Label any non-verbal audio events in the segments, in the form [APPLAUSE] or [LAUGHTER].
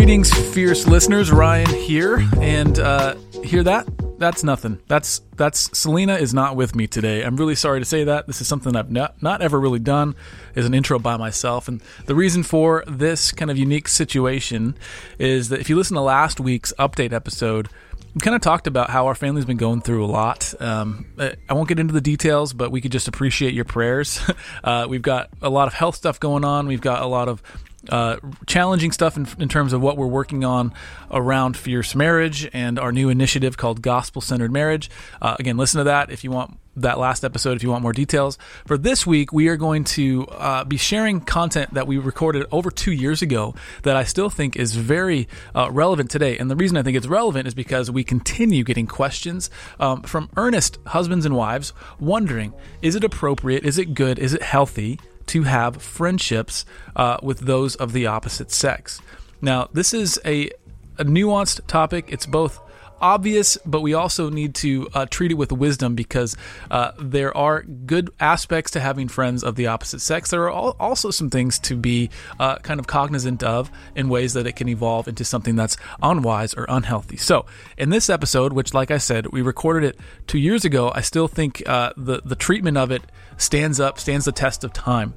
Greetings, fierce listeners. Ryan here, and uh, hear that? That's nothing. That's that's Selena is not with me today. I'm really sorry to say that. This is something I've not not ever really done as an intro by myself, and the reason for this kind of unique situation is that if you listen to last week's update episode. We kind of talked about how our family's been going through a lot. Um, I won't get into the details, but we could just appreciate your prayers. [LAUGHS] Uh, we've got a lot of health stuff going on. We've got a lot of uh, challenging stuff in, in, terms of what we're working on around fierce marriage and our new initiative called Gospel Centered Marriage. Uh, again, listen to that if you want that last episode if you want more details. For this week, we are going to uh, be sharing content that we recorded over two years ago that I still think is very uh, relevant today. And the reason I think it's relevant is because we continue getting questions um, from earnest husbands and wives wondering is it appropriate? Is it good? Is it healthy? To have friendships uh, with those of the opposite sex. Now, this is a, a nuanced topic. It's both obvious, but we also need to uh, treat it with wisdom because uh, there are good aspects to having friends of the opposite sex. There are also some things to be uh, kind of cognizant of in ways that it can evolve into something that's unwise or unhealthy. So, in this episode, which, like I said, we recorded it two years ago, I still think uh, the the treatment of it stands up, stands the test of time.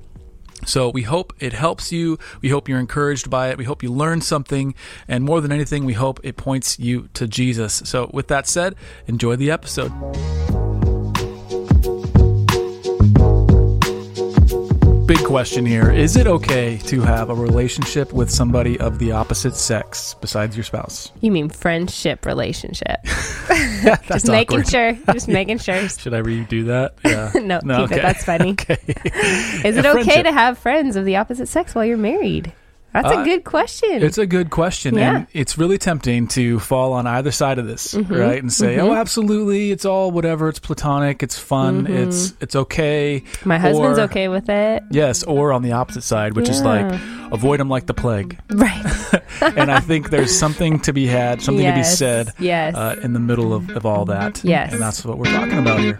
So we hope it helps you. We hope you're encouraged by it. We hope you learn something. And more than anything, we hope it points you to Jesus. So with that said, enjoy the episode. Big question here. Is it okay to have a relationship with somebody of the opposite sex besides your spouse? You mean friendship relationship? [LAUGHS] just making sure. Just [LAUGHS] making sure. Should I redo that? Yeah. [LAUGHS] no, no, keep okay. it. That's funny. okay. Is it okay to have friends of the opposite sex while you're married? That's a uh, good question. It's a good question. Yeah. And it's really tempting to fall on either side of this, mm-hmm. right? And say, mm-hmm. "Oh, absolutely, it's all whatever, it's platonic, it's fun, mm-hmm. it's it's okay." My husband's or, okay with it. Yes, or on the opposite side, which yeah. is like avoid them like the plague. Right. [LAUGHS] and I think there's something to be had, something yes. to be said yes. Uh, in the middle of, of all that. Yes. And that's what we're talking about here.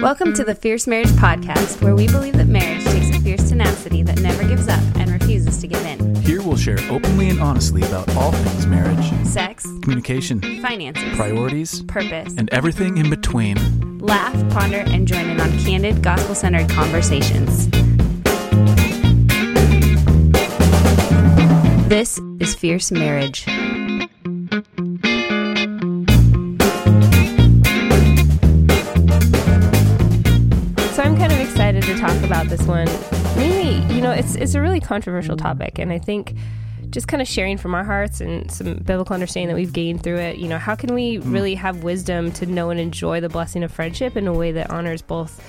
Welcome to the Fierce Marriage Podcast, where we believe that marriage takes a fierce tenacity that never gives up and refuses to give in. Here we'll share openly and honestly about all things marriage, sex, communication, finances, priorities, purpose, and everything in between. Laugh, ponder, and join in on candid, gospel centered conversations. This is Fierce Marriage. So I'm kind of excited to talk about this one. Maybe, you know, it's it's a really controversial topic and I think just kind of sharing from our hearts and some biblical understanding that we've gained through it, you know, how can we mm. really have wisdom to know and enjoy the blessing of friendship in a way that honors both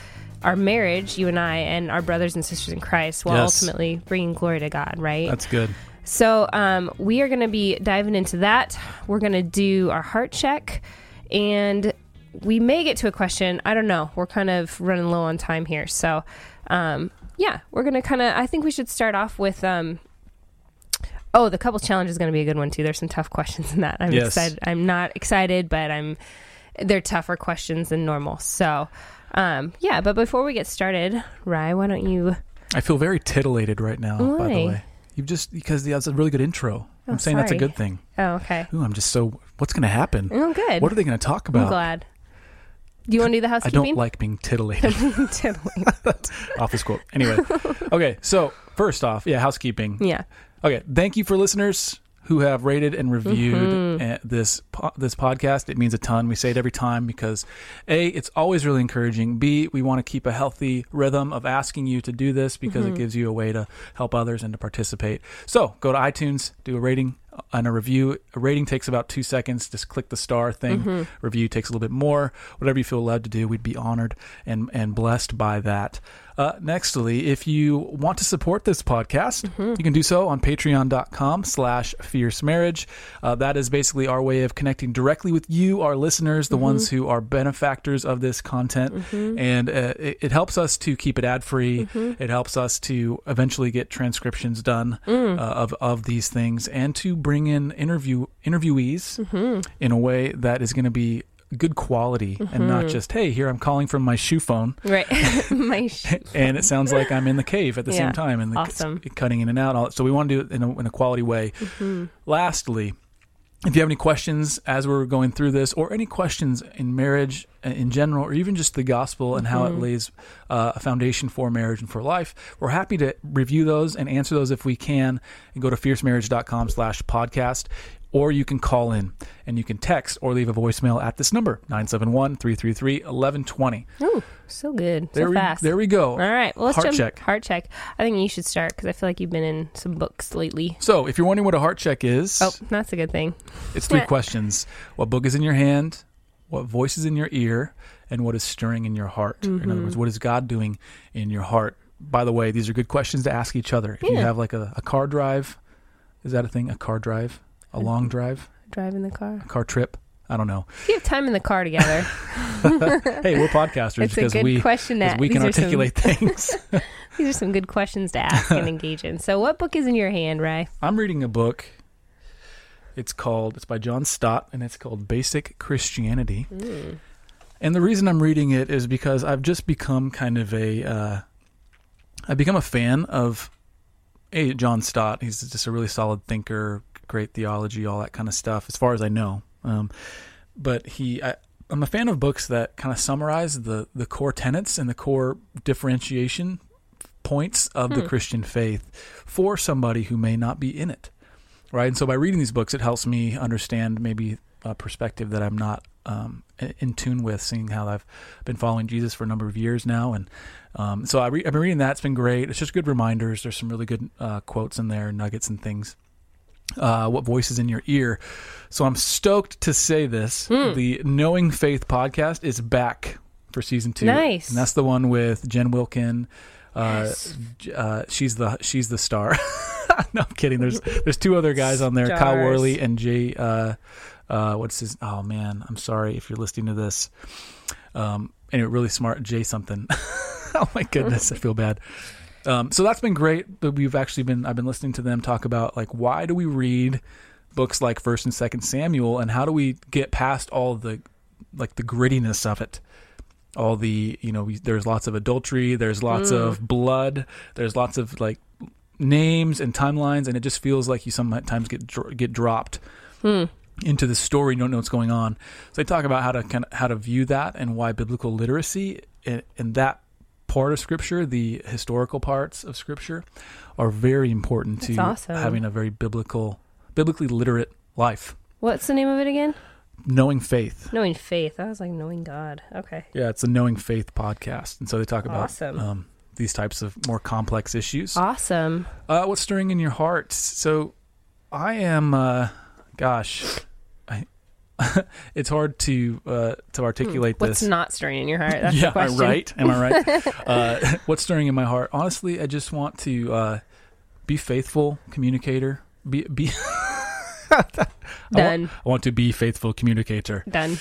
our marriage, you and I, and our brothers and sisters in Christ, while yes. ultimately bringing glory to God, right? That's good. So um, we are going to be diving into that. We're going to do our heart check, and we may get to a question. I don't know. We're kind of running low on time here, so um, yeah, we're going to kind of. I think we should start off with. Um, oh, the couple challenge is going to be a good one too. There's some tough questions in that. I'm yes. excited. I'm not excited, but I'm. They're tougher questions than normal. So, um, yeah. But before we get started, Rye, why don't you? I feel very titillated right now. Why? By the way. You've just because that's a really good intro. Oh, I'm saying sorry. that's a good thing. Oh, okay. Ooh, I'm just so. What's going to happen? Oh, good. What are they going to talk about? I'm glad. Do you want to do the housekeeping? I don't like being titillated. [LAUGHS] titillated. [LAUGHS] Office quote. Anyway, okay. So first off, yeah, housekeeping. Yeah. Okay. Thank you for listeners who have rated and reviewed mm-hmm. this this podcast. It means a ton. We say it every time because a it's always really encouraging. B we want to keep a healthy rhythm of asking you to do this because mm-hmm. it gives you a way to help others and to participate. So go to iTunes, do a rating and a review. A rating takes about two seconds. Just click the star thing. Mm-hmm. Review takes a little bit more. Whatever you feel allowed to do, we'd be honored and and blessed by that. Uh, nextly, if you want to support this podcast, mm-hmm. you can do so on patreon.com slash fierce marriage. Uh, that is basically our way of connecting directly with you, our listeners, the mm-hmm. ones who are benefactors of this content. Mm-hmm. And uh, it, it, helps us to keep it ad free. Mm-hmm. It helps us to eventually get transcriptions done mm. Uh, of, of these things and to bring in interview interviewees mm-hmm. in a way that is going to be good quality and not just hey here I'm calling from my shoe phone Right. [LAUGHS] [LAUGHS] My sh- and it sounds like I'm in the cave at the Yeah. same time and the, Awesome. cutting in and out. All- So we want to do it in a, in a quality way. Mm-hmm. Lastly, if you have any questions as we're going through this, or any questions in marriage uh, in general, or even just the gospel and how it Mm-hmm. lays uh, a foundation for marriage and for life, we're happy to review those and answer those if we can. And go to fiercemarriage.com slash podcast. Or you can call in and you can text or leave a voicemail at this number, 971 333 1120. Ooh, so good. There, so we, fast. there we go. All right. Well, let's Heart jump. check. Heart check. I think you should start because I feel like you've been in some books lately. So, if you're wondering what a heart check is, Oh, that's a good thing. it's three [LAUGHS] questions. What book is in your hand? What voice is in your ear? And what is stirring in your heart? In Mm-hmm. other words, what is God doing in your heart? By the way, these are good questions to ask each other. If you have like a, a car drive, is that a thing? A car drive? A long drive? Driving the car. A car trip? I don't know. If you have time in the car together, [LAUGHS] Hey, we're podcasters it's a good we question to because we can are some- articulate things. [LAUGHS] [LAUGHS] These are some good questions to ask and engage in. So, what book is in your hand, Ray? I'm reading a book. It's called it's by John Stott and it's called Basic Christianity. And the reason I'm reading it is because I've just become kind of a uh, I've become a fan of a John Stott. He's just a really solid thinker, great theology, all that kind of stuff, as far as I know. Um, but he, I, I'm a fan of books that kind of summarize the the core tenets and the core differentiation points of the Christian faith for somebody who may not be in it, right? And so by reading these books, it helps me understand maybe a perspective that I'm not um, in- in tune with, seeing how I've been following Jesus for a number of years now, and um, so I re- I've been reading that. It's been great. It's just good reminders. There's some really good uh, quotes in there, nuggets and things. Uh, what voice is in your ear? So I'm stoked to say this: the Knowing Faith podcast is back for season two. Nice. and that's the one with Jen Wilkin. Uh, Yes. uh, she's the she's the star. [LAUGHS] no, I'm kidding. There's there's two other guys on there, Kyle Worley and Jay. Uh, uh, what's his? Oh man, I'm sorry if you're listening to this. Um, anyway, really smart Jay something. [LAUGHS] oh my goodness, I feel bad. Um, so that's been great. But we've actually been I've been listening to them talk about like why do we read books like First and Second Samuel, and how do we get past all the like the grittiness of it? All the you know we, there's lots of adultery there's lots of blood there's lots of like names and timelines and it just feels like you sometimes get get dropped into the story you don't know what's going on. So they talk about how to kind of how to view that and why biblical literacy and, in that part of scripture the historical parts of scripture are very important to That's awesome. having a very biblical biblically literate life What's the name of it again? knowing faith Knowing faith. I was like knowing God. Okay. Yeah, it's a Knowing Faith podcast, and so they talk about Awesome. um, these types of more complex issues. Awesome. Uh, what's stirring in your heart? So, I am, uh, gosh, [LAUGHS] it's hard to uh, to articulate Hmm. What's this. not stirring in your heart? That's [LAUGHS] yeah, the question. right. Am I right? [LAUGHS] uh, what's stirring in my heart? Honestly, I just want to uh, be faithful communicator. Be be. I want- Done. I want to be faithful communicator. Done.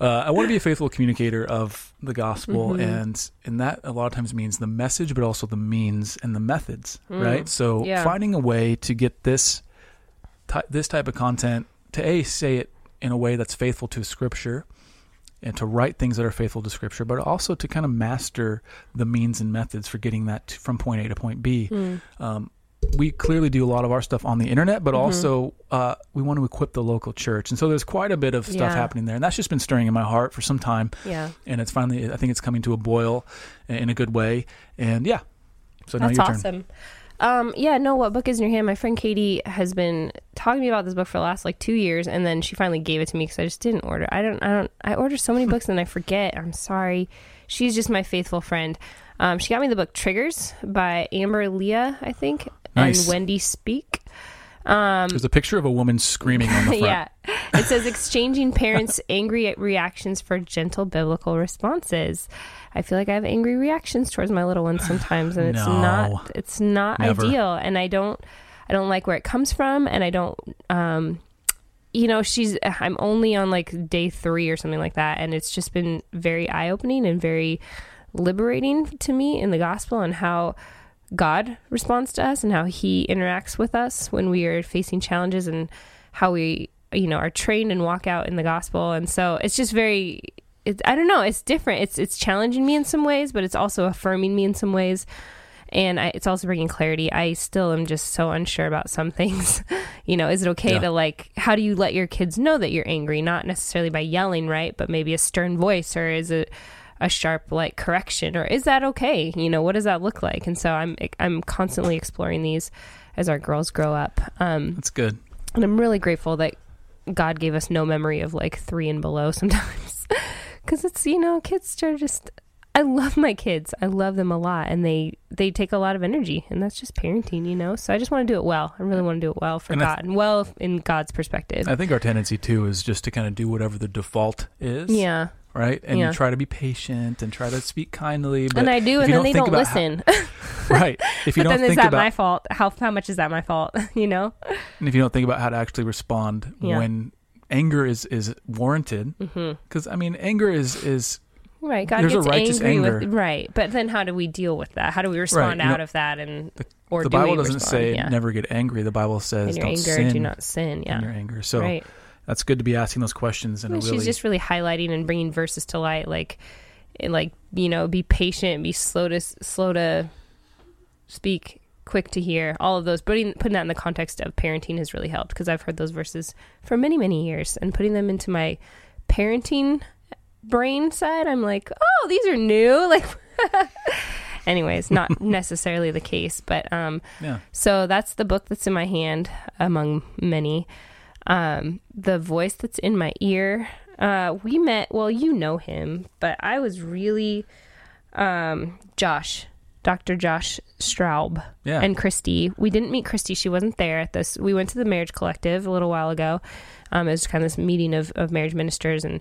Uh, I want to be a faithful communicator of the gospel, Mm-hmm. and and that a lot of times means the message, but also the means and the methods, right? So Mm. yeah. finding a way to get this this type of content to a say it in a way that's faithful to Scripture, and to write things that are faithful to Scripture, but also to kind of master the means and methods for getting that to, from point A to point B. Mm. Um, we clearly do a lot of our stuff on the internet, Mm-hmm. but also uh, we want to equip the local church, and so there's quite a bit of stuff Yeah. happening there, and that's just been stirring in my heart for some time, Yeah. and it's finally I think it's coming to a boil in a good way, and yeah. So now That's your turn. Um, yeah, no, what book is in your hand? My friend Katie has been talking to me about this book for the last like two years, and then she finally gave it to me because I just didn't order. I don't, I don't, I order so many books and I forget. I'm sorry. She's just my faithful friend. Um, she got me the book Triggers by Amber Lia, I think, Nice. and Wendy Speake. Um, There's a picture of a woman screaming on the [LAUGHS] front. yeah. It says exchanging parents' [LAUGHS] angry reactions for gentle biblical responses. I feel like I have angry reactions towards my little ones sometimes and it's [SIGHS] No. not it's not Never. ideal and I don't I don't like where it comes from and I don't um you know she's I'm only on like day 3 or something like that and it's just been very eye-opening and very liberating to me in the gospel and how God responds to us and how he interacts with us when we are facing challenges and how we you know are trained and walk out in the gospel. And so it's just very it's i don't know it's different. It's it's challenging me in some ways but it's also affirming me in some ways. And I, it's also bringing clarity. I still am just so unsure about some things. [LAUGHS] You know is it okay Yeah. to like how do you let your kids know that you're angry? Not necessarily by yelling right? But maybe a stern voice or is it a sharp like correction or is that okay you know what does that look like and so i'm i'm constantly exploring these as our girls grow up um That's good. and I'm really grateful that God gave us no memory of like three and below [LAUGHS] sometimes. Because it's, you know, kids are just. I love my kids. I love them a lot, and they they take a lot of energy, and that's just parenting, you know. So I just want to do it well. I really want to do it well for And God, and well in God's perspective. I think our tendency too is just to kind of do whatever the default is. yeah, Right. And Yeah. you try to be patient and try to speak kindly. But and I do, and then they think don't about how- listen. [LAUGHS] right. If you but don't then is that about my fault? How how much is that my fault? [LAUGHS] you know? and if you don't think about how to actually respond Yeah. when anger is is warranted, mm-hmm. because I mean, anger is is Right. God There's a gets righteous angry anger. with right, but then how do we deal with that? How do we respond know, out of that? And or the do Bible doesn't respond? say yeah. never get angry. The Bible says in your don't anger, sin do not sin. Yeah. in your anger. So right. That's good to be asking those questions and I mean, really she's just really highlighting and bringing verses to light, like, and, like you know, be patient, be slow to slow to speak, quick to hear. All of those, putting putting that in the context of parenting has really helped because I've heard those verses for many many years, and putting them into my parenting brain side, I'm like, oh, these are new. [LAUGHS] Like, anyways, not [LAUGHS] necessarily the case, but um, yeah. so that's the book that's in my hand, among many. Um, the voice that's in my ear. Uh, we met. Well, you know him, but I was really um, Josh, Dr. Josh Straub, Yeah. and Christy. We didn't meet Christy; she wasn't there at this. We went to the Marriage Collective a little while ago. Um, it was kind of this meeting of, of marriage ministers, and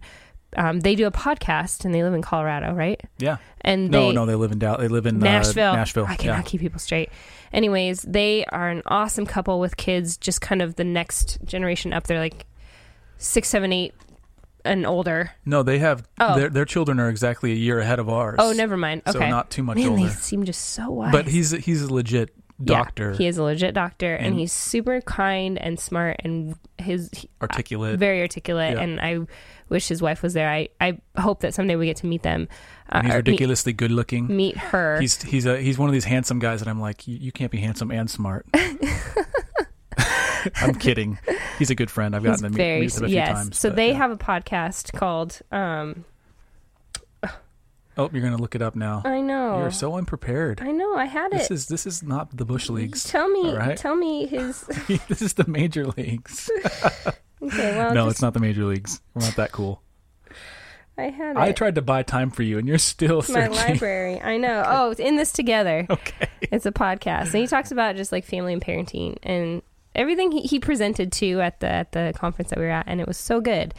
um, they do a podcast, and they live in Colorado, right? Yeah. And No, they, no, they live in Dallas. They live in Nashville. Uh, Nashville. I cannot yeah. keep people straight. Anyways, they are an awesome couple with kids, just kind of the next generation up. They're like six, seven, eight, and older. No, they have Oh. their their children are exactly a year ahead of ours. Oh, never mind. Okay. So not too much Man, older. they seem just so wise. But he's he's a legit Yeah, doctor, he is a legit doctor, and, And- he's super kind and smart, and his articulate. very articulate. Yeah. And I wish his wife was there. I I hope that someday we get to meet them. Uh, he's or meet- ridiculously good looking. Meet, her. He's he's a he's one of these handsome guys that I'm like, you, you can't be handsome and smart. [LAUGHS] I'm kidding. He's a good friend. I've He's gotten to meet, very meet him a few yes. times. so but, they yeah. have a podcast called. um Oh, you're gonna look it up now. I know. You're so unprepared. I know. I had it. This it. is this is not the bush leagues. Tell me, right? tell me his. [LAUGHS] this is the major leagues. [LAUGHS] Okay, well, no, just, it's not the major leagues. We're not that cool. I had it. I tried to buy time for you, and you're still It's my library. I know. [LAUGHS] Oh, it's in this together. Okay. It's a podcast, and he talks about just like family and parenting and everything he, he presented to at the at the conference that we were at, and it was so good.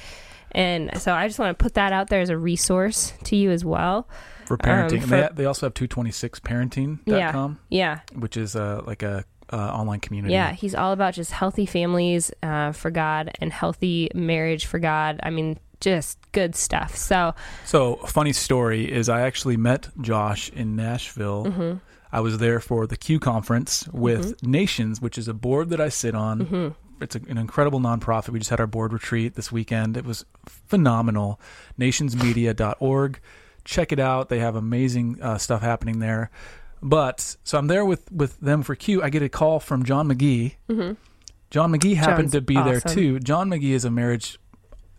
And so I just want to put that out there as a resource to you as well. For parenting, Um, And for- they they also have 226parenting.com, Yeah, which is uh, like a uh, online community. yeah. He's all about just healthy families uh, for God and healthy marriage for God. I mean, just good stuff. So So, funny story is I actually met Josh in Nashville. Mm-hmm. I was there for the Q conference with Nations, which is a board that I sit on. Mm-hmm. It's a, an incredible nonprofit. We just had our board retreat this weekend. It was phenomenal. Nationsmedia.org. Check it out. They have amazing uh, stuff happening there. But so I'm there with with them for Q. I get a call from John McGee. John McGee happened Mm-hmm. John's to be there too. John McGee is a marriage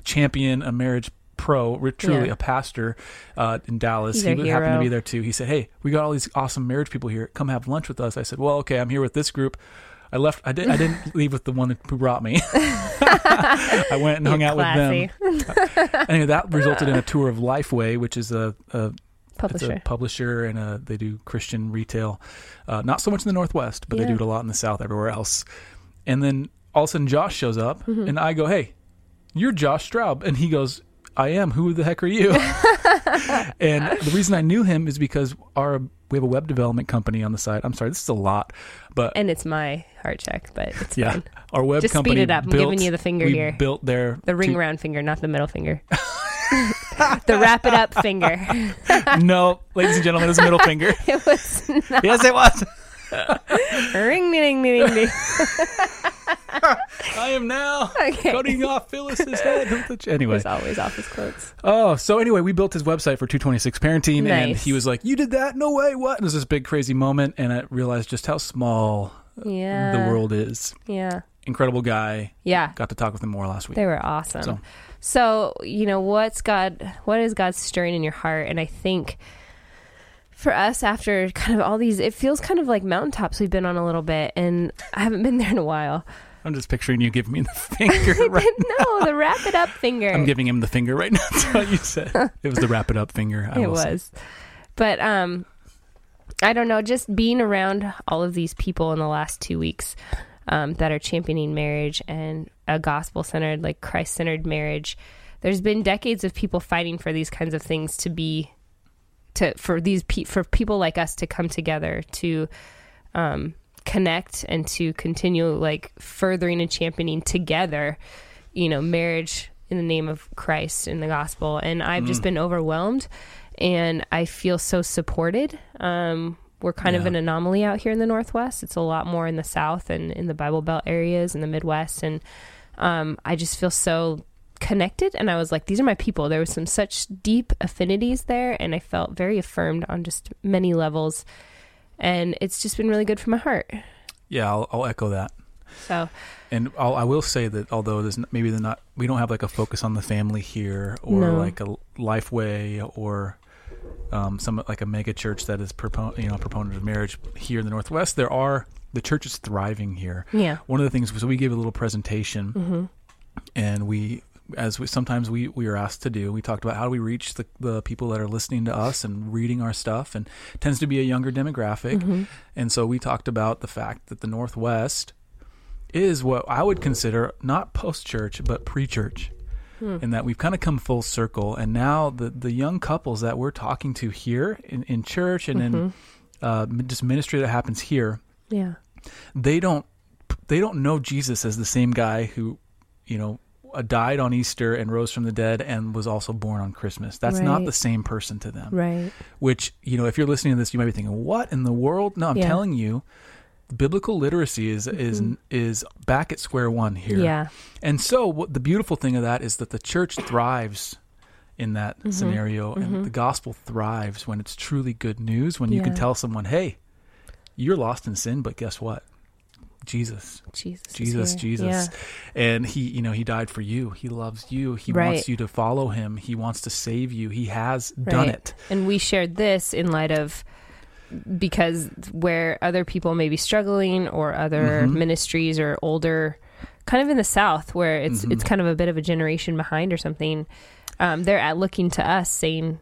champion, a marriage pro, truly Yeah. a pastor uh, in Dallas. He's he happened to be there too. He said, "Hey, we got all these awesome marriage people here. Come have lunch with us." I said, "Well, okay, I'm here with this group." I left. I did. I didn't [LAUGHS] leave with the one who brought me. [LAUGHS] I went and hung out classy. with them. Anyway, that resulted in a tour of Lifeway, which is a, a it's a publisher and uh they do Christian retail. Uh, not so much in the Northwest, but they do it a lot in the South, everywhere else. And then all of a sudden, Josh shows up, Mm-hmm. and I go, "Hey, you're Josh Straub," and he goes, "I am. Who the heck are you?" [LAUGHS] and the reason I knew him is because our we have a web development company on the side. I'm sorry, this is a lot, but and it's my heart check, but it's yeah, fine. our web Just speed company. it up. I'm giving you the finger we here. Built their The ring two- around finger, not the middle finger. [LAUGHS] the wrap it up finger. [LAUGHS] no, ladies and gentlemen, it was a middle finger. [LAUGHS] It was not. yes, it was. [LAUGHS] ring ding ding ding ding. I am now Okay. cutting off Phyllis's head. Anyway, He's always off his clothes. oh, so anyway, we built his website for 226 Parenting, and he was like, "You did that? No way! What?" It was this big crazy moment, and I realized just how small uh, Yeah. the world is. Yeah. Incredible guy. Yeah. Got to talk with him more last week. They were awesome. So- So. you know, what's God, what is God stirring in your heart? And I think for us, after kind of all these, it feels kind of like mountaintops we've been on a little bit, and I haven't been there in a while. I'm just picturing you giving me the [LAUGHS] finger. Right no, the wrap it up finger. I'm giving him the finger right now. [LAUGHS] That's what you said. [LAUGHS] It was the wrap it up finger. I it will say. was. But um I don't know, just being around all of these people in the last two weeks um, that are championing marriage and a gospel centered, like Christ centered marriage. There's been decades of people fighting for these kinds of things to be to for these pe- for people like us to come together to um, connect and to continue like furthering and championing together, you know, marriage in the name of Christ in the gospel. And I've just been overwhelmed and I feel so supported. Um, we're kind of an anomaly out here in the Northwest. It's a lot more in the South and in the Bible Belt areas in the Midwest. And um, I just feel so connected. And I was like, these are my people. There was some such deep affinities there. And I felt very affirmed on just many levels. And it's just been really good for my heart. Yeah, I'll, I'll echo that. So, And I'll, I will say that although there's maybe the not we don't have like a focus on the family here or No. like a Lifeway or um, some like a mega church that is propon- you know a proponent of marriage here in the Northwest. There are the church is thriving here. yeah. One of the things so we gave a little presentation Mm-hmm. and we as we sometimes we we are asked to do we talked about how do we reach the, the people that are listening to us and reading our stuff and tends to be a younger demographic Mm-hmm. and so we talked about the fact that the northwest is what i would consider not post church but pre church and that we've kind of come full circle and now the the young couples that we're talking to here in, in church and in uh, just ministry that happens here Yeah. they don't they don't know Jesus as the same guy who, you know, uh, died on Easter and rose from the dead and was also born on Christmas. That's not the same person to them. Right. Which, you know, if you're listening to this, you might be thinking, "What in the world?" No, I'm Yeah. telling you, biblical literacy is is is back at square one here. Yeah. And so, what the beautiful thing of that is that the church thrives in that Mm-hmm. scenario, and the gospel thrives when it's truly good news. When you can tell someone, "Hey, you're lost in sin, but guess what? Jesus, Jesus. Jesus. Jesus, Yeah. and He, you know, He died for you. He loves you. He Right. wants you to follow Him. He wants to save you. He has done it. And we shared this in light of because where other people may be struggling or other Mhm. ministries or older kind of in the south where it's Mhm. it's kind of a bit of a generation behind or something um, they're at looking to us saying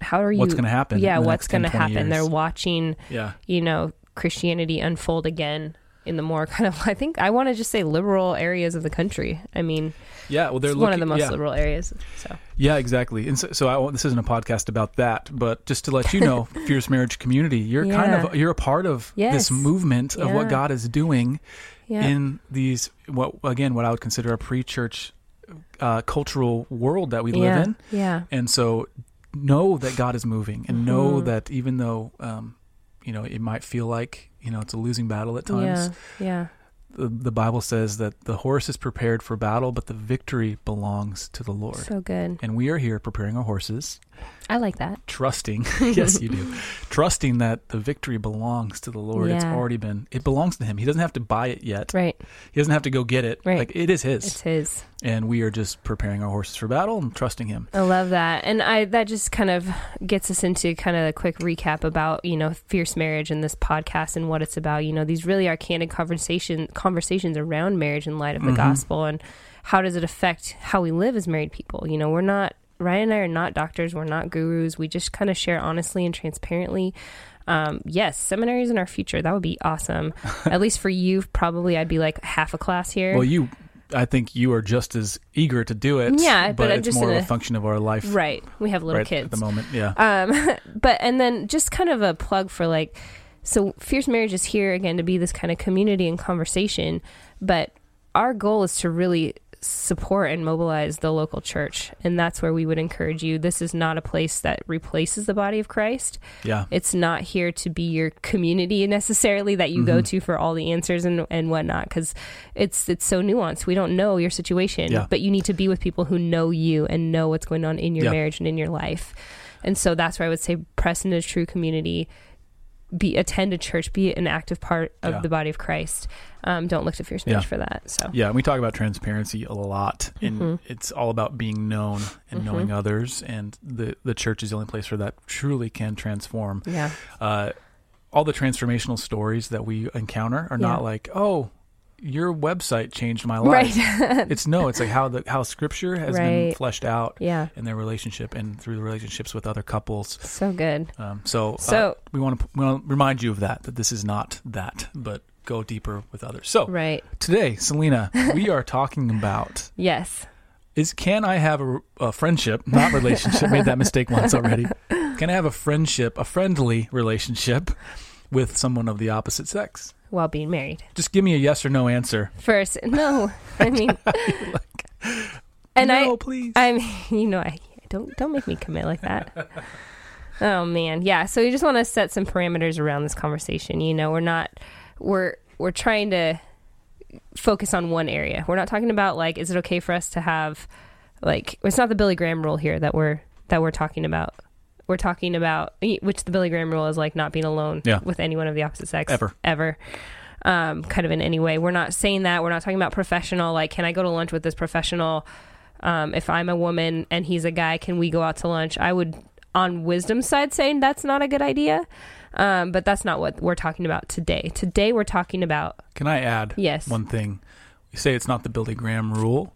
how are you What's going to happen? yeah what's going to 20 happen they're watching yeah, you know christianity unfold again in the more kind of [LAUGHS] i think i want to just say liberal areas of the country i mean yeah. Well, they're looking, one of the most yeah. liberal areas so Yeah, exactly. And so, so I, this isn't a podcast about that, but just to let you know, [LAUGHS] Fierce Marriage Community, you're kind of you're a part of Yes. this movement of what God is doing yeah in these what again what I would consider a pre-church uh, cultural world that we live yeah in. yeah And so know that God is moving and know Mhm. that even though um, you know it might feel like you know it's a losing battle at times, yeah yeah the, the Bible says that the horse is prepared for battle, but the victory belongs to the Lord. So good. and we are here preparing our horses, I like that. trusting, [LAUGHS] [LAUGHS] yes, you do, trusting that the victory belongs to the Lord. It's already been, it belongs to Him. He doesn't have to buy it yet. Right. He doesn't have to go get it. Right. Like it is His. It's his. and we are just preparing our horses for battle and trusting Him. I love that. And I that just kind of gets us into kind of a quick recap about, you know, fierce marriage and this podcast and what it's about. You know, these really are candid conversation conversations around marriage in light of the Mhm. gospel and how does it affect how we live as married people. You know, we're not Ryan and I are not doctors, we're not gurus. We just kind of share honestly and transparently. Um, yes, seminaries in our future, that would be awesome. [LAUGHS] At least for you, probably I'd be like half a class here. Well, you, I think you are just as eager to do it. Yeah, but I'm it's just more in of a a- function of our life right. We have little right kids. at the moment. Yeah. Um, [LAUGHS] but and then just kind of a plug for like, so fierce marriage is here again to be this kind of community and conversation. But our goal is to really support and mobilize the local church. And that's where we would encourage you. This is not a place that replaces the body of Christ. Yeah. It's not here to be your community necessarily that you go mm-hmm. to for all the answers and, and whatnot because it's it's so nuanced. We don't know your situation, Yeah. but you need to be with people who know you and know what's going on in your Yeah. marriage and in your life. And so that's where I would say press into true community. Be attend a church, be an active part of Yeah. the body of Christ. Um, don't look to fierce Yeah. for that. So Yeah, we talk about transparency a lot, and Mhm. it's all about being known and Mhm. knowing others. And the the church is the only place where that truly can transform. yeah, Uh, all the transformational stories that we encounter are Yeah. not like, oh, your website changed my life. right. it's no, it's like how the how Scripture has been fleshed out yeah, in their relationship and through the relationships with other couples. so good. Um, so, uh, So we want to we want to remind you of that that this is not that, but go deeper with others. So right, today, Selena, we [LAUGHS] are talking about yes, is can I have a, a friendship, not relationship? made that mistake once already. [LAUGHS] Can I have a friendship, a friendly relationship with someone of the opposite sex? while being married. Just give me a yes or no answer. First, no, [LAUGHS] I mean, [LAUGHS] and no, I, please. [LAUGHS] I'm, you know, I don't don't make me commit like that. oh man, yeah. So you just want to set some parameters around this conversation. You know, we're not we're we're trying to focus on one area. We're not talking about like, is it okay for us to have like? It's not the Billy Graham rule here that we're that we're talking about. We're talking about which the Billy Graham rule is like not being alone Yeah. with anyone of the opposite sex Ever. ever um, kind of in any way. We're not saying that. We're not talking about professional. Like, can I go to lunch with this professional? Um, if I'm a woman and he's a guy, can we go out to lunch? I would, on wisdom side, saying that's not a good idea. Um, but that's not what we're talking about today. Today we're talking about Can I add yes, one thing? You say it's not the Billy Graham rule.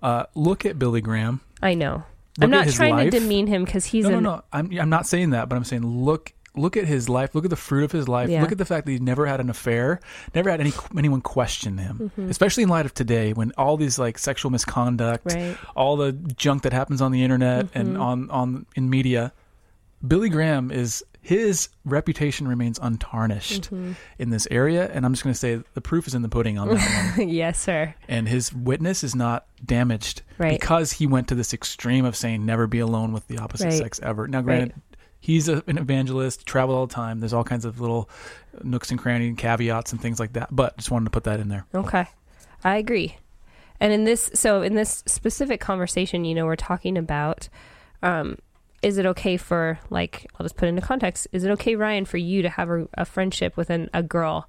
Uh, look at Billy Graham. I know. I'm not trying life. to demean him because he's no, no, an no. I'm I'm not saying that, but I'm saying look look at his life. Look at the fruit of his life. Yeah. Look at the fact that he never had an affair. Never had any anyone question him. Mm-hmm. Especially in light of today, when all these like sexual misconduct, right. all the junk that happens on the internet and Mhm. on on in media. Billy Graham is his reputation remains untarnished Mhm. in this area, and I'm just going to say the proof is in the pudding on that one. [LAUGHS] yes, sir. And his witness is not damaged Right. because he went to this extreme of saying never be alone with the opposite Right. sex ever. Now, granted, he's a, an evangelist, traveled all the time. There's all kinds of little nooks and crannies and caveats and things like that. But just wanted to put that in there. Okay. I agree. And in this, so in this specific conversation, you know, we're talking about, um, is it okay for, like, I'll just put it into context. Is it okay, Ryan, for you to have a, a friendship with an, a girl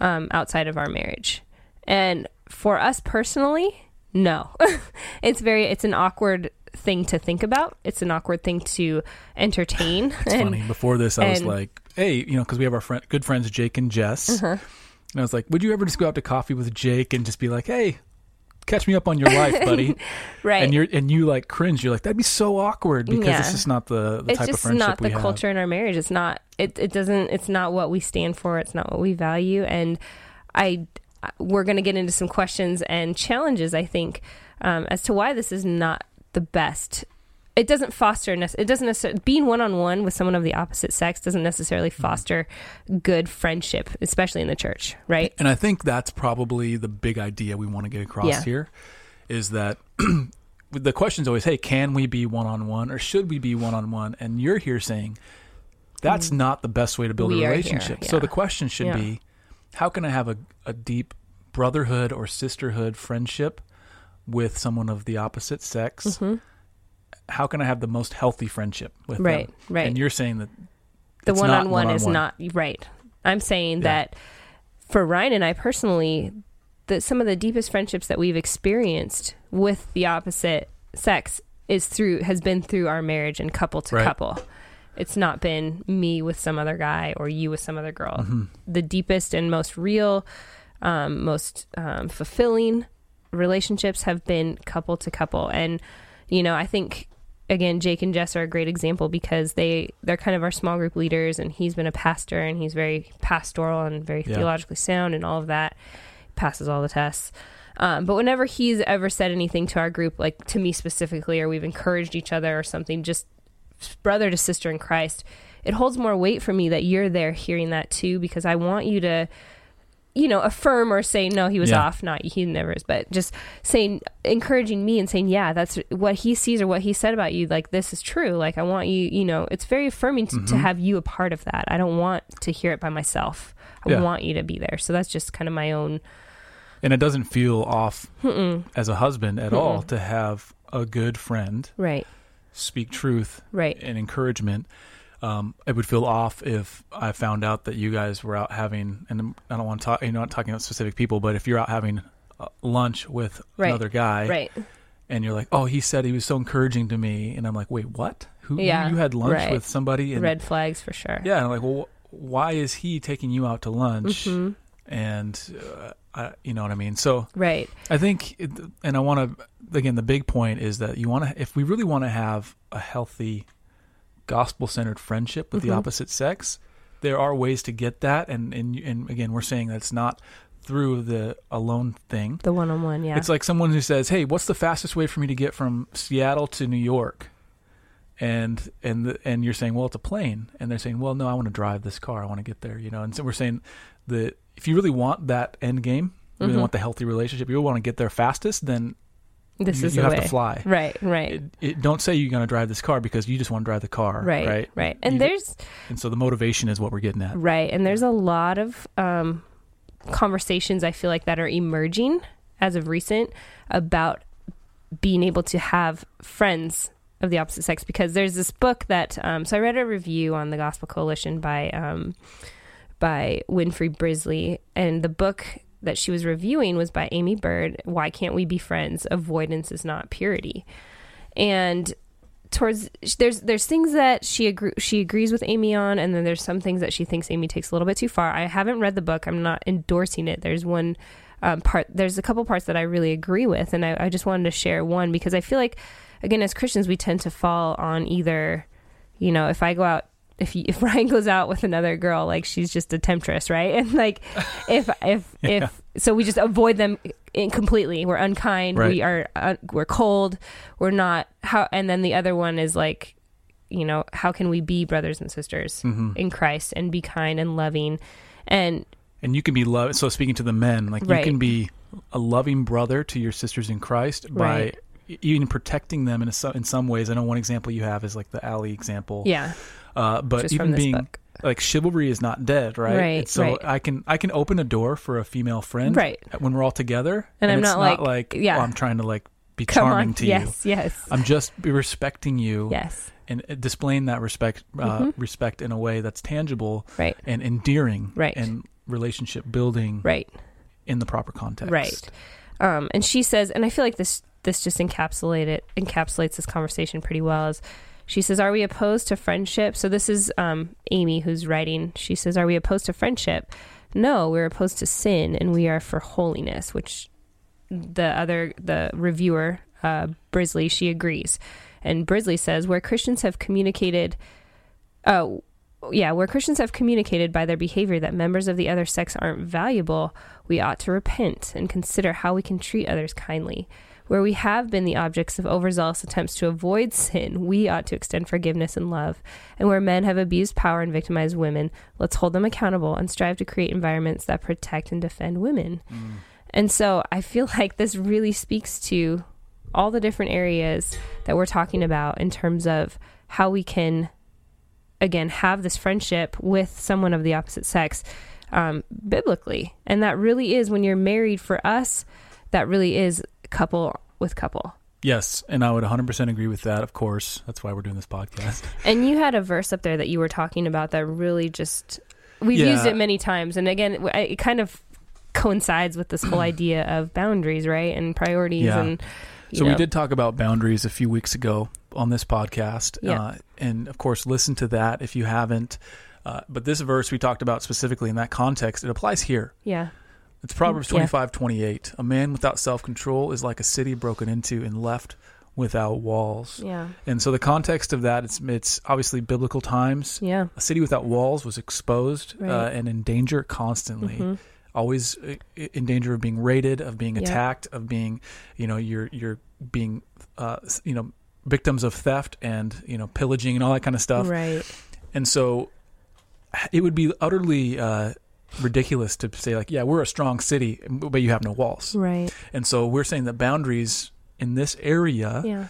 um, outside of our marriage? And for us personally, no. [LAUGHS] it's very, it's an awkward thing to think about. It's an awkward thing to entertain. [LAUGHS] It's And- funny. Before this, I was like, hey, you know, because we have our friend, good friends Jake and Jess. Uh-huh. And I was like, would you ever just go out to coffee with Jake and just be like, hey, catch me up on your life, [LAUGHS] buddy? Right. And you're and you like cringe. You're like, that'd be so awkward because Yeah. it's just not the, the it's type of just friendship not we the have. culture in our marriage it's not it, it doesn't it's not what we stand for it's not what we value and i we're going to get into some questions and challenges i think um, as to why this is not the best it doesn't foster it doesn't necessarily being one-on-one with someone of the opposite sex doesn't necessarily Mm-hmm. foster good friendship especially in the church right And I think that's probably the big idea we want to get across Yeah. here is that [CLEARS THROAT] the question's always, hey, can we be one on one or should we be one on one? And you're here saying that's not the best way to build Mm. We a relationship. So the question should Yeah. be how can I have a, a deep brotherhood or sisterhood friendship with someone of the opposite sex? Mhm. How can I have the most healthy friendship with Right, them? right. And you're saying that the one on one is not right. I'm saying Yeah. that for Ryan and I personally, that some of the deepest friendships that we've experienced with the opposite sex is through has been through our marriage and couple to Right. couple. It's not been me with some other guy or you with some other girl. Mm-hmm. The deepest and most real, um, most um, fulfilling relationships have been couple to couple. And, you know, I think again, Jake and Jess are a great example because they they're kind of our small group leaders, and he's been a pastor, and he's very pastoral and very Yeah. theologically sound, and all of that passes all the tests. Um, but whenever he's ever said anything to our group, like to me specifically, or we've encouraged each other or something, just brother to sister in Christ, it holds more weight for me that you're there hearing that too, because I want you to you know, affirm or say no, he was Yeah. off. Not he never is, but just saying, encouraging me and saying, yeah, that's what he sees or what he said about you. Like this is true. Like I want you. You know, it's very affirming to, Mm-hmm. to have you a part of that. I don't want to hear it by myself. I Yeah. want you to be there. So that's just kind of my own. And it doesn't feel off as a husband at all to have a good friend Right. speak truth Right. and encouragement. Um, it would feel off if I found out that you guys were out having, and I don't want to talk, you know, not talking about specific people, but if you're out having uh, lunch with Right. another guy, Right. and you're like, oh, he said he was so encouraging to me, and I'm like, wait, what? Who? Yeah, you had lunch right. with somebody? And, Red flags for sure. Yeah, and I'm like, well, why is he taking you out to lunch? Mhm. And uh, I, you know what I mean. So Right. I think, it, and I want to again, the big point is that you want to, if we really want to have a healthy, gospel-centered friendship with Mhm. the opposite sex, there are ways to get that, and and and again, we're saying that's not through the alone thing. The one on one. Yeah. It's like someone who says, "Hey, what's the fastest way for me to get from Seattle to New York?" And and the, and you're saying, "Well, it's a plane." And they're saying, "Well, no, I want to drive this car. I want to get there." You know. And so we're saying that if you really want that end game, you really Mhm. want the healthy relationship, you really want to get there fastest, then this you, is you have way. to fly. Right. Right. It, it, don't say you're going to drive this car because you just want to drive the car, right. right? Right. And You- there's And so the motivation is what we're getting at. Right. And there's a lot of um, conversations I feel like that are emerging as of recent about being able to have friends of the opposite sex because there's this book that um, so I read a review on the Gospel Coalition by um, by Winfree Brisley and the book that she was reviewing was by Aimee Byrd Why Can't We Be Friends Avoidance is Not Purity and towards there's there's things that she agree, she agrees with Aimee on, and then there's some things that she thinks Aimee takes a little bit too far. I haven't read the book. I'm not endorsing it. There's one um, part. There's a couple parts that I really agree with, and I, I just wanted to share one because I feel like, again, as Christians, we tend to fall on either, you know, if I go out. If, you, if [LAUGHS] Ryan goes out with another girl, like she's just a temptress, right? [LAUGHS] And like, if if [LAUGHS] Yeah. if so, we just avoid them completely. We're unkind. Right. We are uh, we're cold. We're not how. And then the other one is like, you know, how can we be brothers and sisters hmm in Christ and be kind and loving, and And you can be love. So speaking to the men, like Right. you can be a loving brother to your sisters in Christ by Right. even protecting them in a, in some ways. I know one example you have is like the alley example. yeah, Uh, but just even being book, like chivalry is not dead, right? Right, It's so right. I can I can open a door for a female friend, right? When we're all together, And I'm it's not not like- like, yeah. oh, I'm trying to like be Come charming on, to you. yes, yes, I'm just respecting you yes, and uh, displaying that respect uh, Mhm. respect in a way that's tangible right, and endearing Right. and relationship building right. in the proper context. Right. Um, and she says, and I feel like this this just encapsulated encapsulates this conversation pretty well. Is she says, "Are we opposed to friendship?" So this is um, Aimee who's writing. She says, "Are we opposed to friendship?" No, we're opposed to sin, and we are for holiness. Which the other the reviewer uh, Brisley she agrees, and Brisley says, "Where Christians have communicated." Oh, yeah, where Christians have communicated by their behavior that members of the other sex aren't valuable, we ought to repent and consider how we can treat others kindly. Where we have been the objects of overzealous attempts to avoid sin, we ought to extend forgiveness and love. And where men have abused power and victimized women, let's hold them accountable and strive to create environments that protect and defend women. And so I feel [LAUGHS] like this really speaks to all the different areas that we're talking about in terms of how we can again have this friendship with someone of the opposite sex um, biblically and that really is when you're married for us that really is couple with couple Yes, and I would 100% agree with that. Of course, that's why we're doing this podcast. [LAUGHS] and you had a verse up there that you were talking about that really just we've Yeah. used it many times and again it kind of coincides with this whole [CLEARS THROAT] idea of boundaries right and priorities Yeah. and So we did talk about boundaries a few weeks ago on this podcast, Yeah. uh, and of course, listen to that if you haven't. Uh, but this verse we talked about specifically in that context, it applies here. yeah It's Proverbs Yeah. twenty five twenty eight. A man without self control is like a city broken into and left without walls. yeah And so the context of that, it's it's obviously biblical times. yeah A city without walls was exposed uh, and in danger constantly. Mhm. Always uh, in danger of being raided, of being Yeah. attacked, of being, you know, you're you're being, uh, you know, victims of theft and you know pillaging and all that kind of stuff. right And so it would be utterly uh, ridiculous to say like, yeah, we're a strong city, but you have no walls. Right. And so we're saying that boundaries in this area, Yeah.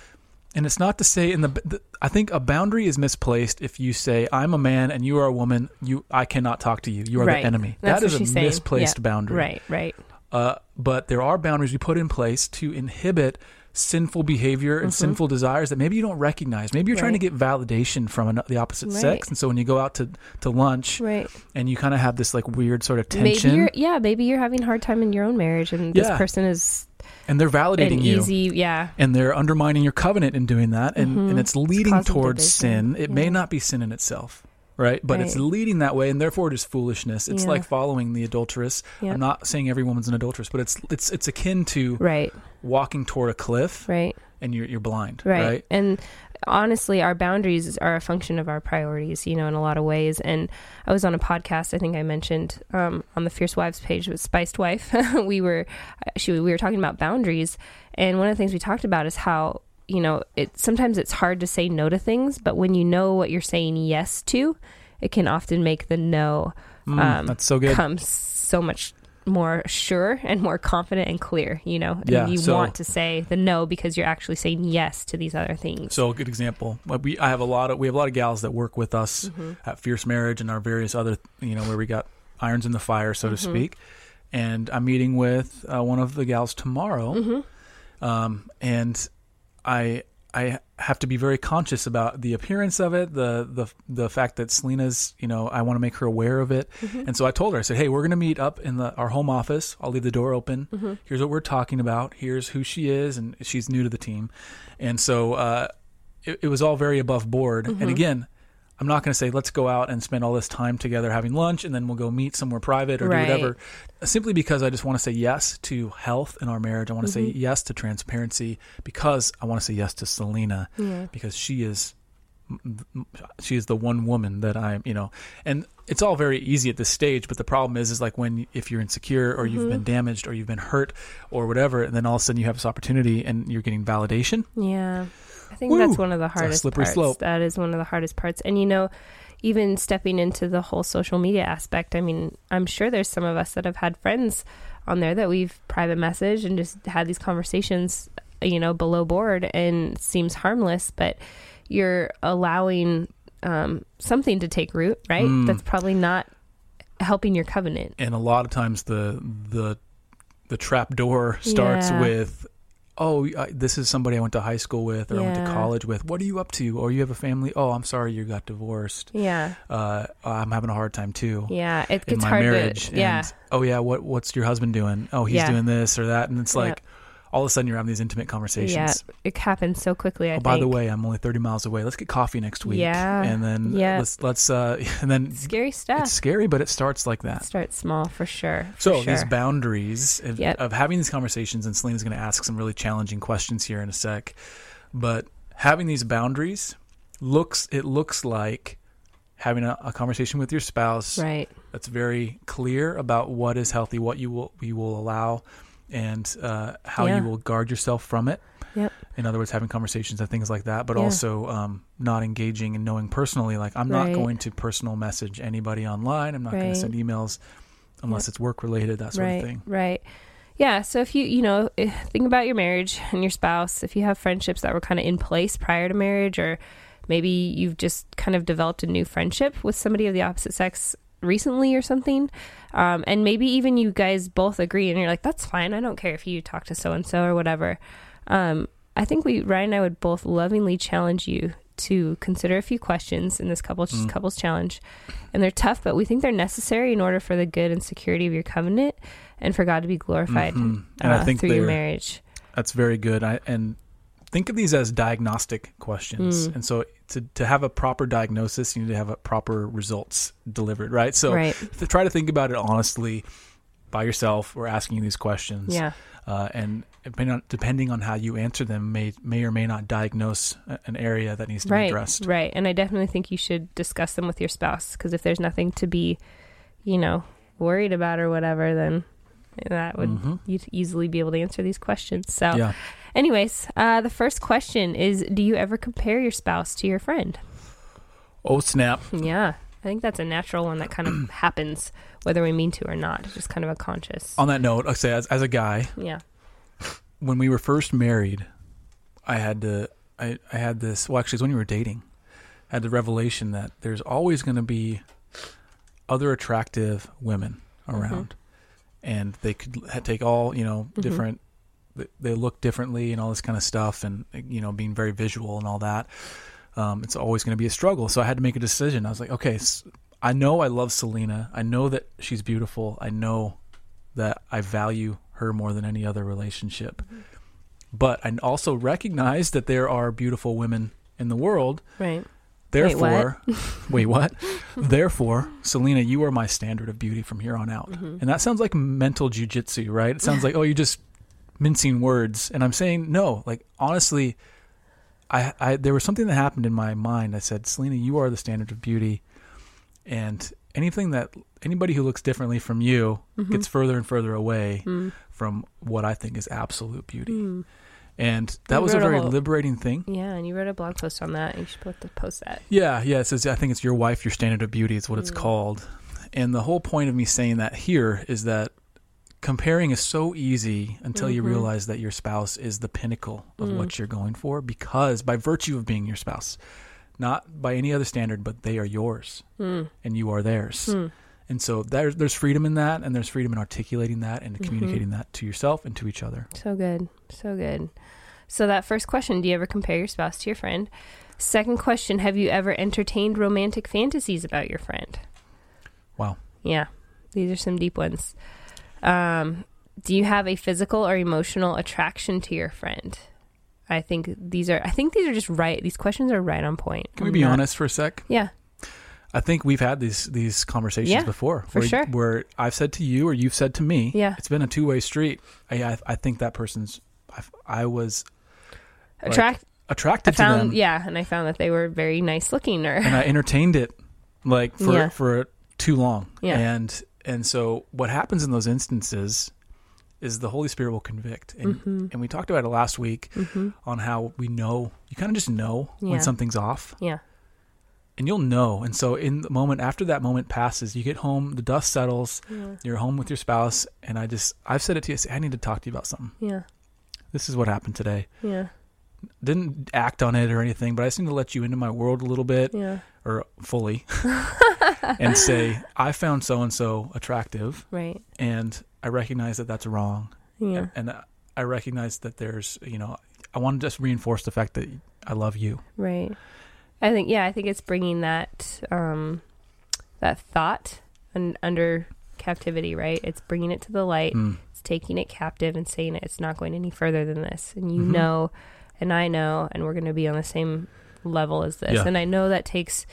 and it's not to say in the, the I think a boundary is misplaced if you say I'm a man and you are a woman, you I cannot talk to you. You are Right. the enemy. That's that is a saying. misplaced Yeah. boundary. Right. Right. Uh, but there are boundaries we put in place to inhibit sinful behavior and sinful desires that maybe you don't recognize. Maybe you're trying to Mm-hmm. get validation from an, the opposite Right. sex, and so when you go out to to lunch Right. and you kind of have this like weird sort of Maybe tension, you're yeah. Maybe you're having a hard time in your own marriage, and this person is and they're an validating you. easy. Yeah. and they're undermining your covenant in doing that and, and it's leading causing towards division. sin it may not be sin in itself right but it's leading that way and therefore it is foolishness it's Yeah. like following the adulteress Yeah. i'm not saying every woman's an adulteress but it's it's it's akin to Right. walking toward a cliff Right. and you're you're blind right. right, And honestly, our boundaries are a function of our priorities, you know, in a lot of ways. And I was on a podcast, I think I mentioned um, on the Fierce Wives page with Spiced Wife. [LAUGHS] we were she we were talking about boundaries, and one of the things we talked about is how you know it sometimes it's hard to say no to things, but when you know what you're saying yes to, it can often make the no Mm, um, that's so good come so much more sure and more confident and clear, you know. And Yeah, you so- want to say the no because you're actually saying yes to these other things. so a good example we i have a lot of we have a lot of gals that work with us Mm-hmm. at fierce marriage and our various other you know where we got irons in the fire so to Mm-hmm. speak and i'm meeting with uh, one of the gals tomorrow Mm-hmm. um, and I I have to be very conscious about the appearance of it, the the the fact that Selena's, you know, I want to make her aware of it, Mm-hmm. and so I told her, I said, hey, we're going to meet up in the our home office. I'll leave the door open. Mm-hmm. Here's what we're talking about. Here's who she is, and she's new to the team, and so uh, it, it was all very above board. Mm-hmm. And again. I'm not going to say let's go out and spend all this time together having lunch and then we'll go meet somewhere private or Right. do whatever. Simply because I just want to say yes to health in our marriage. I want to say Mm-hmm. yes to transparency because I want to say yes to Selena Yeah. because she is she is the one woman that I'm, you know, and it's all very easy at this stage. But the problem is, is like when if you're insecure or you've Mm-hmm. been damaged or you've been hurt or whatever, and then all of a sudden you have this opportunity and you're getting validation. Yeah. I think Woo! that's one of the hardest slippery parts. slope. That is one of the hardest parts. And you know, even stepping into the whole social media aspect, I mean, I'm sure there's some of us that have had friends on there that we've private messaged and just had these conversations, you know, below board and seems harmless, but you're allowing um, something to take root, right? Mm. That's probably not helping your covenant. And a lot of times the the the trap door starts Yeah. with. Oh, this is somebody I went to high school with, or I went to college with. What are you up to? Or you have a family? Oh, I'm sorry, you got divorced. Yeah. Uh, I'm having a hard time too. Yeah. It in gets my hard marriage. to, yeah. And, oh yeah, what what's your husband doing? Oh, he's Yeah. doing this or that, and it's Yeah. like all of a sudden you're having these intimate conversations. Yeah. It happens so quickly. I Oh, think. by the way, I'm only 30 miles away. Let's get coffee next week. Yeah. and then Yeah. let's let's uh, [LAUGHS] and then scary stuff. it's scary, but it starts like that. Start small for sure. for So sure. these boundaries of, Yep. of having these conversations, and Selena's going to ask some really challenging questions here in a sec, but having these boundaries looks it looks like having a, a conversation with your spouse right. that's very clear about what is healthy, what you will you will allow, and uh, how Yeah. you will guard yourself from it. Yep. In other words, having conversations and things like that, but Yeah. also um, not engaging and knowing personally. Like I'm not Right. going to personal message anybody online. I'm not going to send emails unless it's work related, that sort right. of thing. Right. Yeah. So if you, you know, eh, think about your marriage and your spouse, if you have friendships that were kind of in place prior to marriage, or maybe you've just kind of developed a new friendship with somebody of the opposite sex recently or something, um, and maybe even you guys both agree and you're like, that's fine. I don't care if you talk to so and so or whatever. Um, I think we, Ryan and I would both lovingly challenge you to consider a few questions in this couples Mm. couples challenge. And they're tough, but we think they're necessary in order for the good and security of your covenant and for God to be glorified Mhm. And I uh, think through your marriage. That's very good. I, and think of these as diagnostic questions. Mm. And so to, to have a proper diagnosis, you need to have a proper results delivered, right? So right. to try to think about it honestly by yourself or asking these questions. Yeah. Uh, and depending on, depending on how you answer them, may may or may not diagnose an area that needs to be addressed. Right. And I definitely think you should discuss them with your spouse because if there's nothing to be, you know, worried about or whatever, then that would Mhm. you'd easily be able to answer these questions. So, Yeah. Anyways, uh, the first question is: Do you ever compare your spouse to your friend? Oh snap! Yeah. I think that's a natural one that kind of [CLEARS THROAT] happens whether we mean to or not. It's just kind of a conscious. On that note, I say as, as a guy, Yeah. when we were first married, I had to I, I had this well actually it's when we were dating. I had the revelation that there's always gonna be other attractive women around. And they could take all, you know, different th- they look differently and all this kind of stuff and you know, being very visual and all that. Um, it's always going to be a struggle. So I had to make a decision. I was like, okay, I know I love Selena. I know that she's beautiful. I know that I value her more than any other relationship. But I also recognize that there are beautiful women in the world. Right. Therefore, [LAUGHS] wait, what? Therefore, Selena, you are my standard of beauty from here on out. And that sounds like mental jujitsu, right? It sounds [LAUGHS] like, oh, you're just mincing words. And I'm saying, no, like, honestly, I, I, there was something that happened in my mind. I said, Selena, you are the standard of beauty. And anything that, anybody who looks differently from you mm-hmm. gets further and further away mm. from what I think is absolute beauty. Mm. And that You was a wrote a very whole- liberating thing. Yeah, and you wrote a blog post on that. You should put the post that. Yeah, yeah. It says I think it's your wife, your standard of beauty. It's what it's mm. called. And the whole point of me saying that here is that comparing is so easy until you mm-hmm. realize that your spouse is the pinnacle of mm. what you're going for because by virtue of being your spouse, not by any other standard, but they are yours mm. and you are theirs. Mm. And so there's there's freedom in that, and there's freedom in articulating that and mm-hmm. communicating that to yourself and to each other. So good. So good. So that first question, do you ever compare your spouse to your friend? Second question, have you ever entertained romantic fantasies about your friend? Wow. Yeah. These are some deep ones. Um, do you have a physical or emotional attraction to your friend? I think these are I think these are just right. These questions are right on point. Can we I'm be not- honest for a sec? Yeah. I think we've had these these conversations Yeah, before, for where, sure. Where I've said to you or you've said to me, Yeah. it's been a two way street. I, I I think that person's I, I was Like, Attract I attracted to them, yeah, and I found that they were very nice looking or and I entertained it like for Yeah. for too long. Yeah. and and so what happens in those instances is the Holy Spirit will convict, and Mm-hmm. and we talked about it last week on how we know you kind of just know Yeah. when something's off. yeah. and you'll know. And so, in the moment after that moment passes, you get home, the dust settles, you're home with your spouse, and I just, I've said it to you, I, say, I need to talk to you about something. Yeah. This is what happened today. Yeah. Didn't act on it or anything, but I just need to let you into my world a little bit Yeah. or fully [LAUGHS] [LAUGHS] and say, I found so and so attractive, Right. and I recognize that that's wrong. Yeah. And I recognize that there's, you know, I want to just reinforce the fact that I love you. Right. I think yeah, I think it's bringing that um that thought un- under captivity, right? It's bringing it to the light. Mm. It's taking it captive and saying it's not going any further than this. And you Mhm. know and I know and we're going to be on the same level as this. Yeah. And I know that takes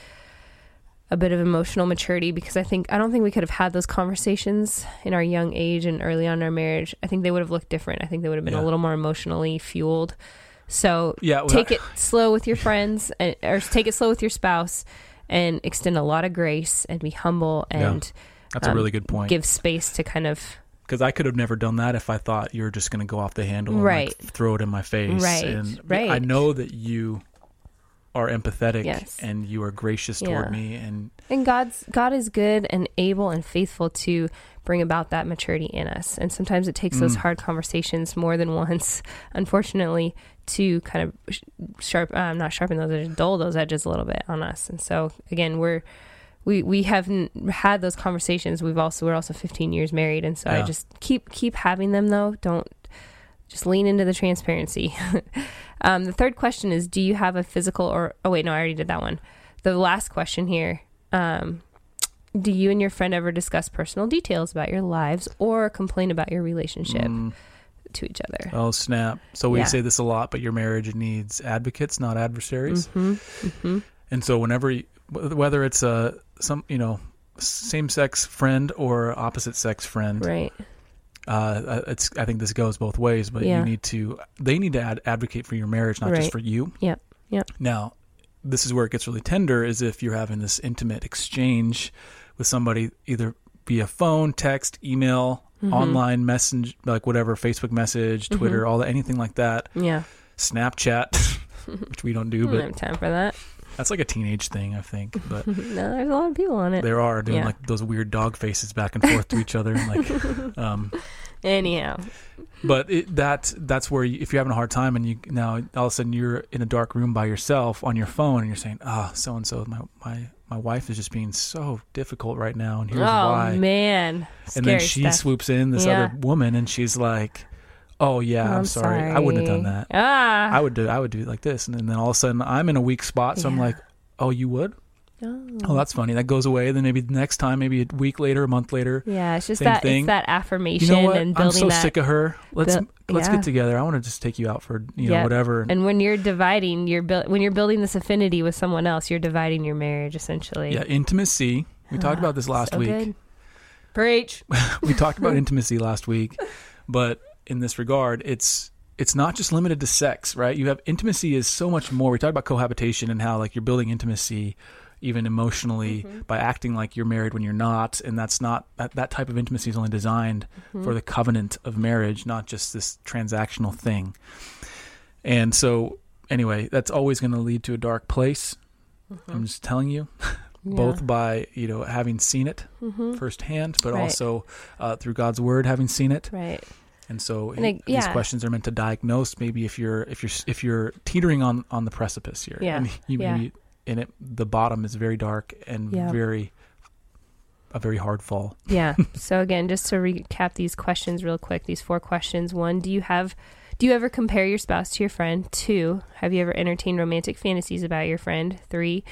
a bit of emotional maturity because I think I don't think we could have had those conversations in our young age and early on in our marriage. I think they would have looked different. I think they would have been Yeah. a little more emotionally fueled. So Yeah. well, take it slow with your friends [LAUGHS] and, or take it slow with your spouse and extend a lot of grace and be humble Yeah. and That's a um, really good point. give space to kind of because I could have never done that if I thought you were just going to go off the handle and Right. like, throw it in my face. Right, And right. I know that you are empathetic Yes. and you are gracious toward Yeah. me. And and God's God is good and able and faithful to bring about that maturity in us. And sometimes it takes those Mm. hard conversations more than [LAUGHS] once, unfortunately, to kind of sh- sharp um, not sharpen those edges, dull those edges a little bit on us. And so again, we're we we haven't had those conversations. We've also we're also 15 years married, and so I just keep keep having them though. Don't just lean into the transparency. [LAUGHS] um, the third question is, do you have a physical or oh wait no I already did that one. The last question here. Um, do you and your friend ever discuss personal details about your lives or complain about your relationship mm, to each other? oh snap! So we Yeah. say this a lot, but your marriage needs advocates, not adversaries. hmm hmm And so whenever, you, whether it's a some you know same sex friend or opposite sex friend, Right. Uh, it's I think this goes both ways. But Yeah. you need to they need to ad- advocate for your marriage, not Right. just for you. Yep. Yep. Now, this is where it gets really tender is if you're having this intimate exchange with somebody either via phone, text, email, Mm-hmm. online message, like whatever, Facebook message, Twitter, all that, anything like that, Yeah. Snapchat, [LAUGHS] which we don't I do, don't but have time for that. That's like a teenage thing, I think. But [LAUGHS] no, there's a lot of people on it. there are doing Yeah. like those weird dog faces back and forth to each other. And like, [LAUGHS] um, Anyhow, but it, that that's where you, if you're having a hard time and you now all of a sudden you're in a dark room by yourself on your phone and you're saying, ah, so and so, my my my wife is just being so difficult right now, and here's oh why. man, and then she stuff. swoops in, this Yeah. other woman, and she's like, "Oh yeah, Oh, I'm, sorry. I wouldn't have done that. Ah, I would do I would do it like this." And then all of a sudden, I'm in a weak spot, so I'm like, "Oh, you would? Oh. Oh, that's funny. That goes away. Then maybe the next time, maybe a week later, a month later." Yeah, it's just that thing. it's that You affirmation know what? and I'm so that. sick of her. Let's buil- let's yeah. get together. I want to just take you out for you know Yeah. whatever. and when you're dividing, you're build when you're building this affinity with someone else, you're dividing your marriage essentially. yeah, intimacy. We talked about this last So week. good. Preach. [LAUGHS] we talked about [LAUGHS] intimacy last week, but in this regard, it's it's not just limited to sex, right? You have intimacy is so much more. We talked about cohabitation and how like you're building intimacy even emotionally mm-hmm. by acting like you're married when you're not, and that's not that, that type of intimacy is only designed mm-hmm. for the covenant of marriage, not just this transactional thing. And so anyway, that's always going to lead to a dark place. Mm-hmm. I'm just telling you [LAUGHS] both by you know having seen it firsthand, but Right. also uh, through God's word having seen it. Right. And so And I- these yeah. questions are meant to diagnose maybe if you're if you're if you're teetering on on the precipice here, Yeah. and [LAUGHS] you Yeah. maybe and it the bottom is very dark and Yeah. very a very hard fall. Yeah. [LAUGHS] so again, just to recap these questions real quick, these four questions. One, do you have do you ever compare your spouse to your friend? Two, have you ever entertained romantic fantasies about your friend? Three,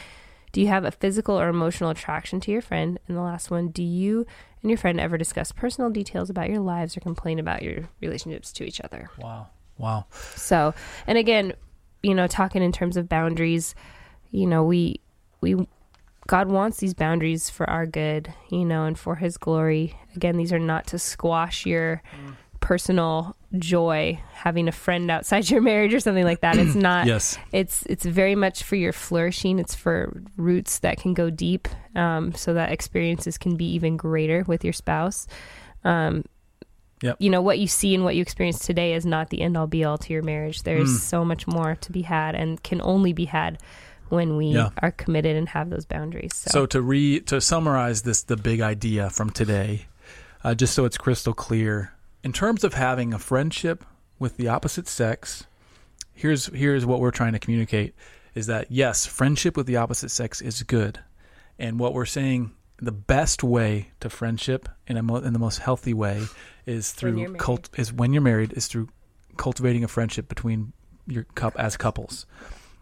do you have a physical or emotional attraction to your friend? And the last one, do you and your friend ever discuss personal details about your lives or complain about your relationships to each other? Wow, wow, So, and again, you know, talking in terms of boundaries, you know, we we God wants these boundaries for our good, you know, and for his glory. Again, these are not to squash your mm. Personal joy having a friend outside your marriage or something like that. It's [CLEARS THROAT] not yes, it's it's very much for your flourishing. It's for roots that can go deep, um, so that experiences can be even greater with your spouse. Um, Yep. You know what you see and what you experience today is not the end all be all to your marriage. There's Mm. so much more to be had, and can only be had when we Yeah. are committed and have those boundaries. So, So to re to summarize this, the big idea from today, uh, just so it's crystal clear, in terms of having a friendship with the opposite sex, here's here's what we're trying to communicate: is that yes, friendship with the opposite sex is good, and what we're saying the best way to friendship in a mo- in the most healthy way is When through you're married. cult is when you're married is through cultivating a friendship between your cup as couples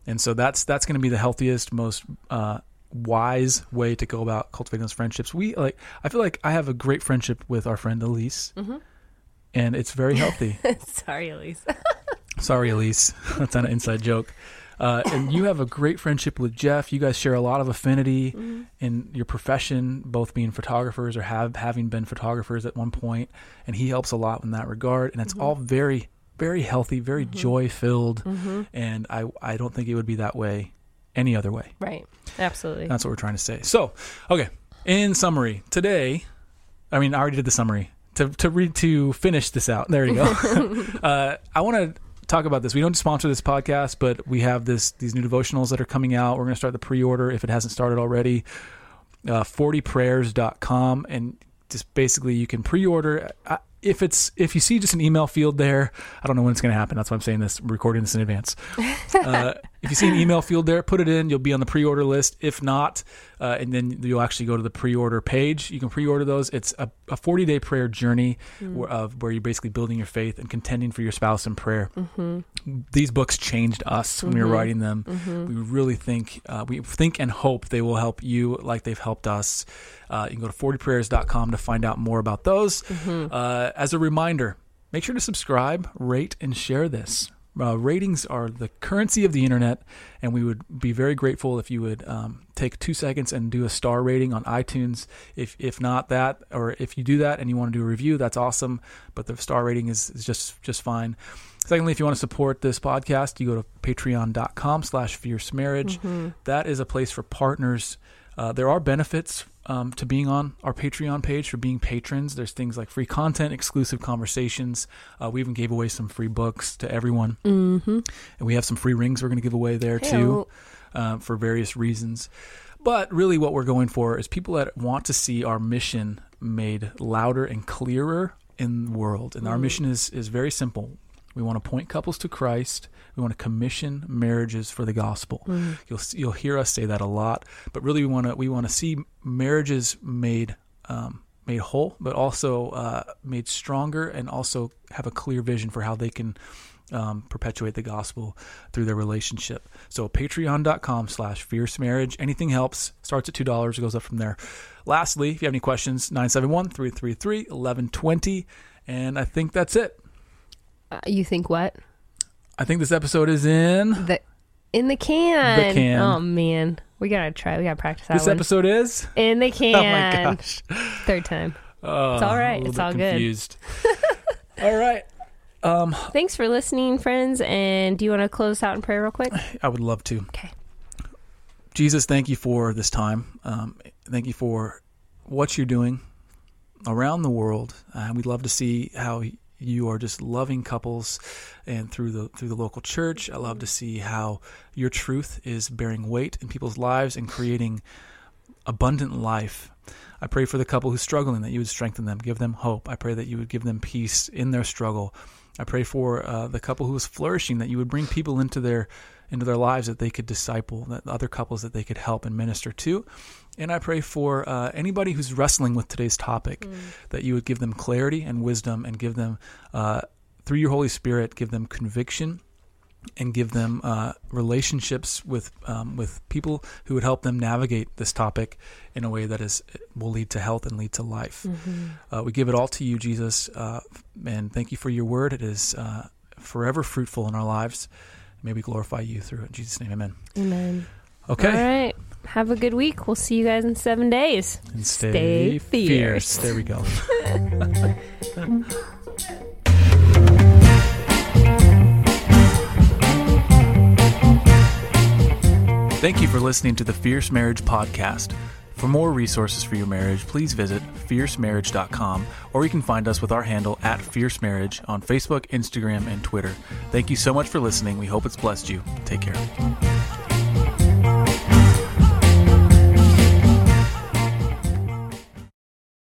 and so that's that's going to be the healthiest most uh, wise way to go about cultivating those friendships we like i feel like i have a great friendship with our friend elise Mhm. And it's very healthy [LAUGHS] sorry, Elise. [LAUGHS] sorry elise [LAUGHS] that's not an inside joke uh, and you have a great friendship with jeff you guys share a lot of affinity Mm-hmm. in your profession both being photographers or have having been photographers at one point. and he helps a lot in that regard and it's Mm-hmm. all very very healthy very joy filled and i i don't think it would be that way any other way right, absolutely. that's what we're trying to say. So, okay. In summary, today, I mean, I already did the summary. To to read to finish this out. There you go. [LAUGHS] uh, I want to talk about this. We don't sponsor this podcast, but we have this these new devotionals that are coming out. We're going to start the pre-order if it hasn't started already. Uh, 40prayers.com and just basically you can pre-order if it's if you see just an email field there i don't know when it's going to happen that's why i'm saying this recording this in advance [LAUGHS] uh, if you see an email field there put it in. You'll be on the pre-order list. If not uh, and then you'll actually go to the pre-order page. You can pre-order those. It's a, a 40 day prayer journey where, of where you're basically building your faith and contending for your spouse in prayer. These books changed us when we were writing them. We really think uh, we think and hope they will help you like they've helped us. Uh, you can go to 40prayers.com to find out more about those. Uh, as a reminder make sure to subscribe rate and share this uh, ratings are the currency of the internet, and we would be very grateful if you would um, take two seconds and do a star rating on iTunes. If if not that, or if you do that and you want to do a review, that's awesome. But the star rating is, is just just fine. Secondly, if you want to support this podcast, you go to patreon.com slash fierce marriage. That is a place for partners. Uh, there are benefits um, to being on our Patreon page for being patrons. There's things like free content, exclusive conversations. Uh, we even gave away some free books to everyone. Mm-hmm. And we have some free rings we're going to give away there too. uh, for various reasons. But really, what we're going for is people that want to see our mission made louder and clearer in the world. And our mission is is very simple. We want to point couples to Christ. We want to commission marriages for the gospel. You'll you'll hear us say that a lot, but really we want to we want to see marriages made um, made whole, but also uh, made stronger, and also have a clear vision for how they can um, perpetuate the gospel through their relationship. So patreon.com slash fierce marriage. Anything helps. Starts at $2, goes up from there. Lastly, if you have any questions, 971-333-1120. And I think that's it. Uh, you think what? I think this episode is in. The in the can. The can. Oh man, we gotta try. We gotta practice that This one. episode is. in the can. [LAUGHS] Oh my gosh. Third time. Oh, It's all right. It's all good. confused. [LAUGHS] all right. Um, Thanks for listening, friends. And do you want to close out in prayer real quick? [SIGHS] I would love to. Okay. Jesus, thank you for this time. Um, thank you for what you're doing around the world. Uh, we'd love to see how you are just loving couples, and through the through the local church. I love to see how your truth is bearing weight in people's lives and creating abundant life. I pray for the couple who's struggling that you would strengthen them, give them hope. I pray that you would give them peace in their struggle. I pray for uh, the couple who is flourishing that you would bring people into their into their lives that they could disciple, that other couples that they could help and minister to. And I pray for uh, anybody who's wrestling with today's topic that you would give them clarity and wisdom and give them, uh, through your Holy Spirit, give them conviction and give them uh, relationships with um, with people who would help them navigate this topic in a way that is will lead to health and lead to life. Uh, we give it all to you, Jesus, uh, and thank you for your word. It is uh, forever fruitful in our lives. May we glorify you through it. In Jesus' name, Amen. Amen. Okay, All right. Have a good week. We'll see you guys in seven days. and stay, Stay fierce. fierce. There we go. Thank you for listening to the Fierce Marriage Podcast. For more resources for your marriage, please visit fiercemarriage.com or you can find us with our handle at Fierce Marriage on Facebook, Instagram, and Twitter. Thank you so much for listening. We hope it's blessed you. Take care.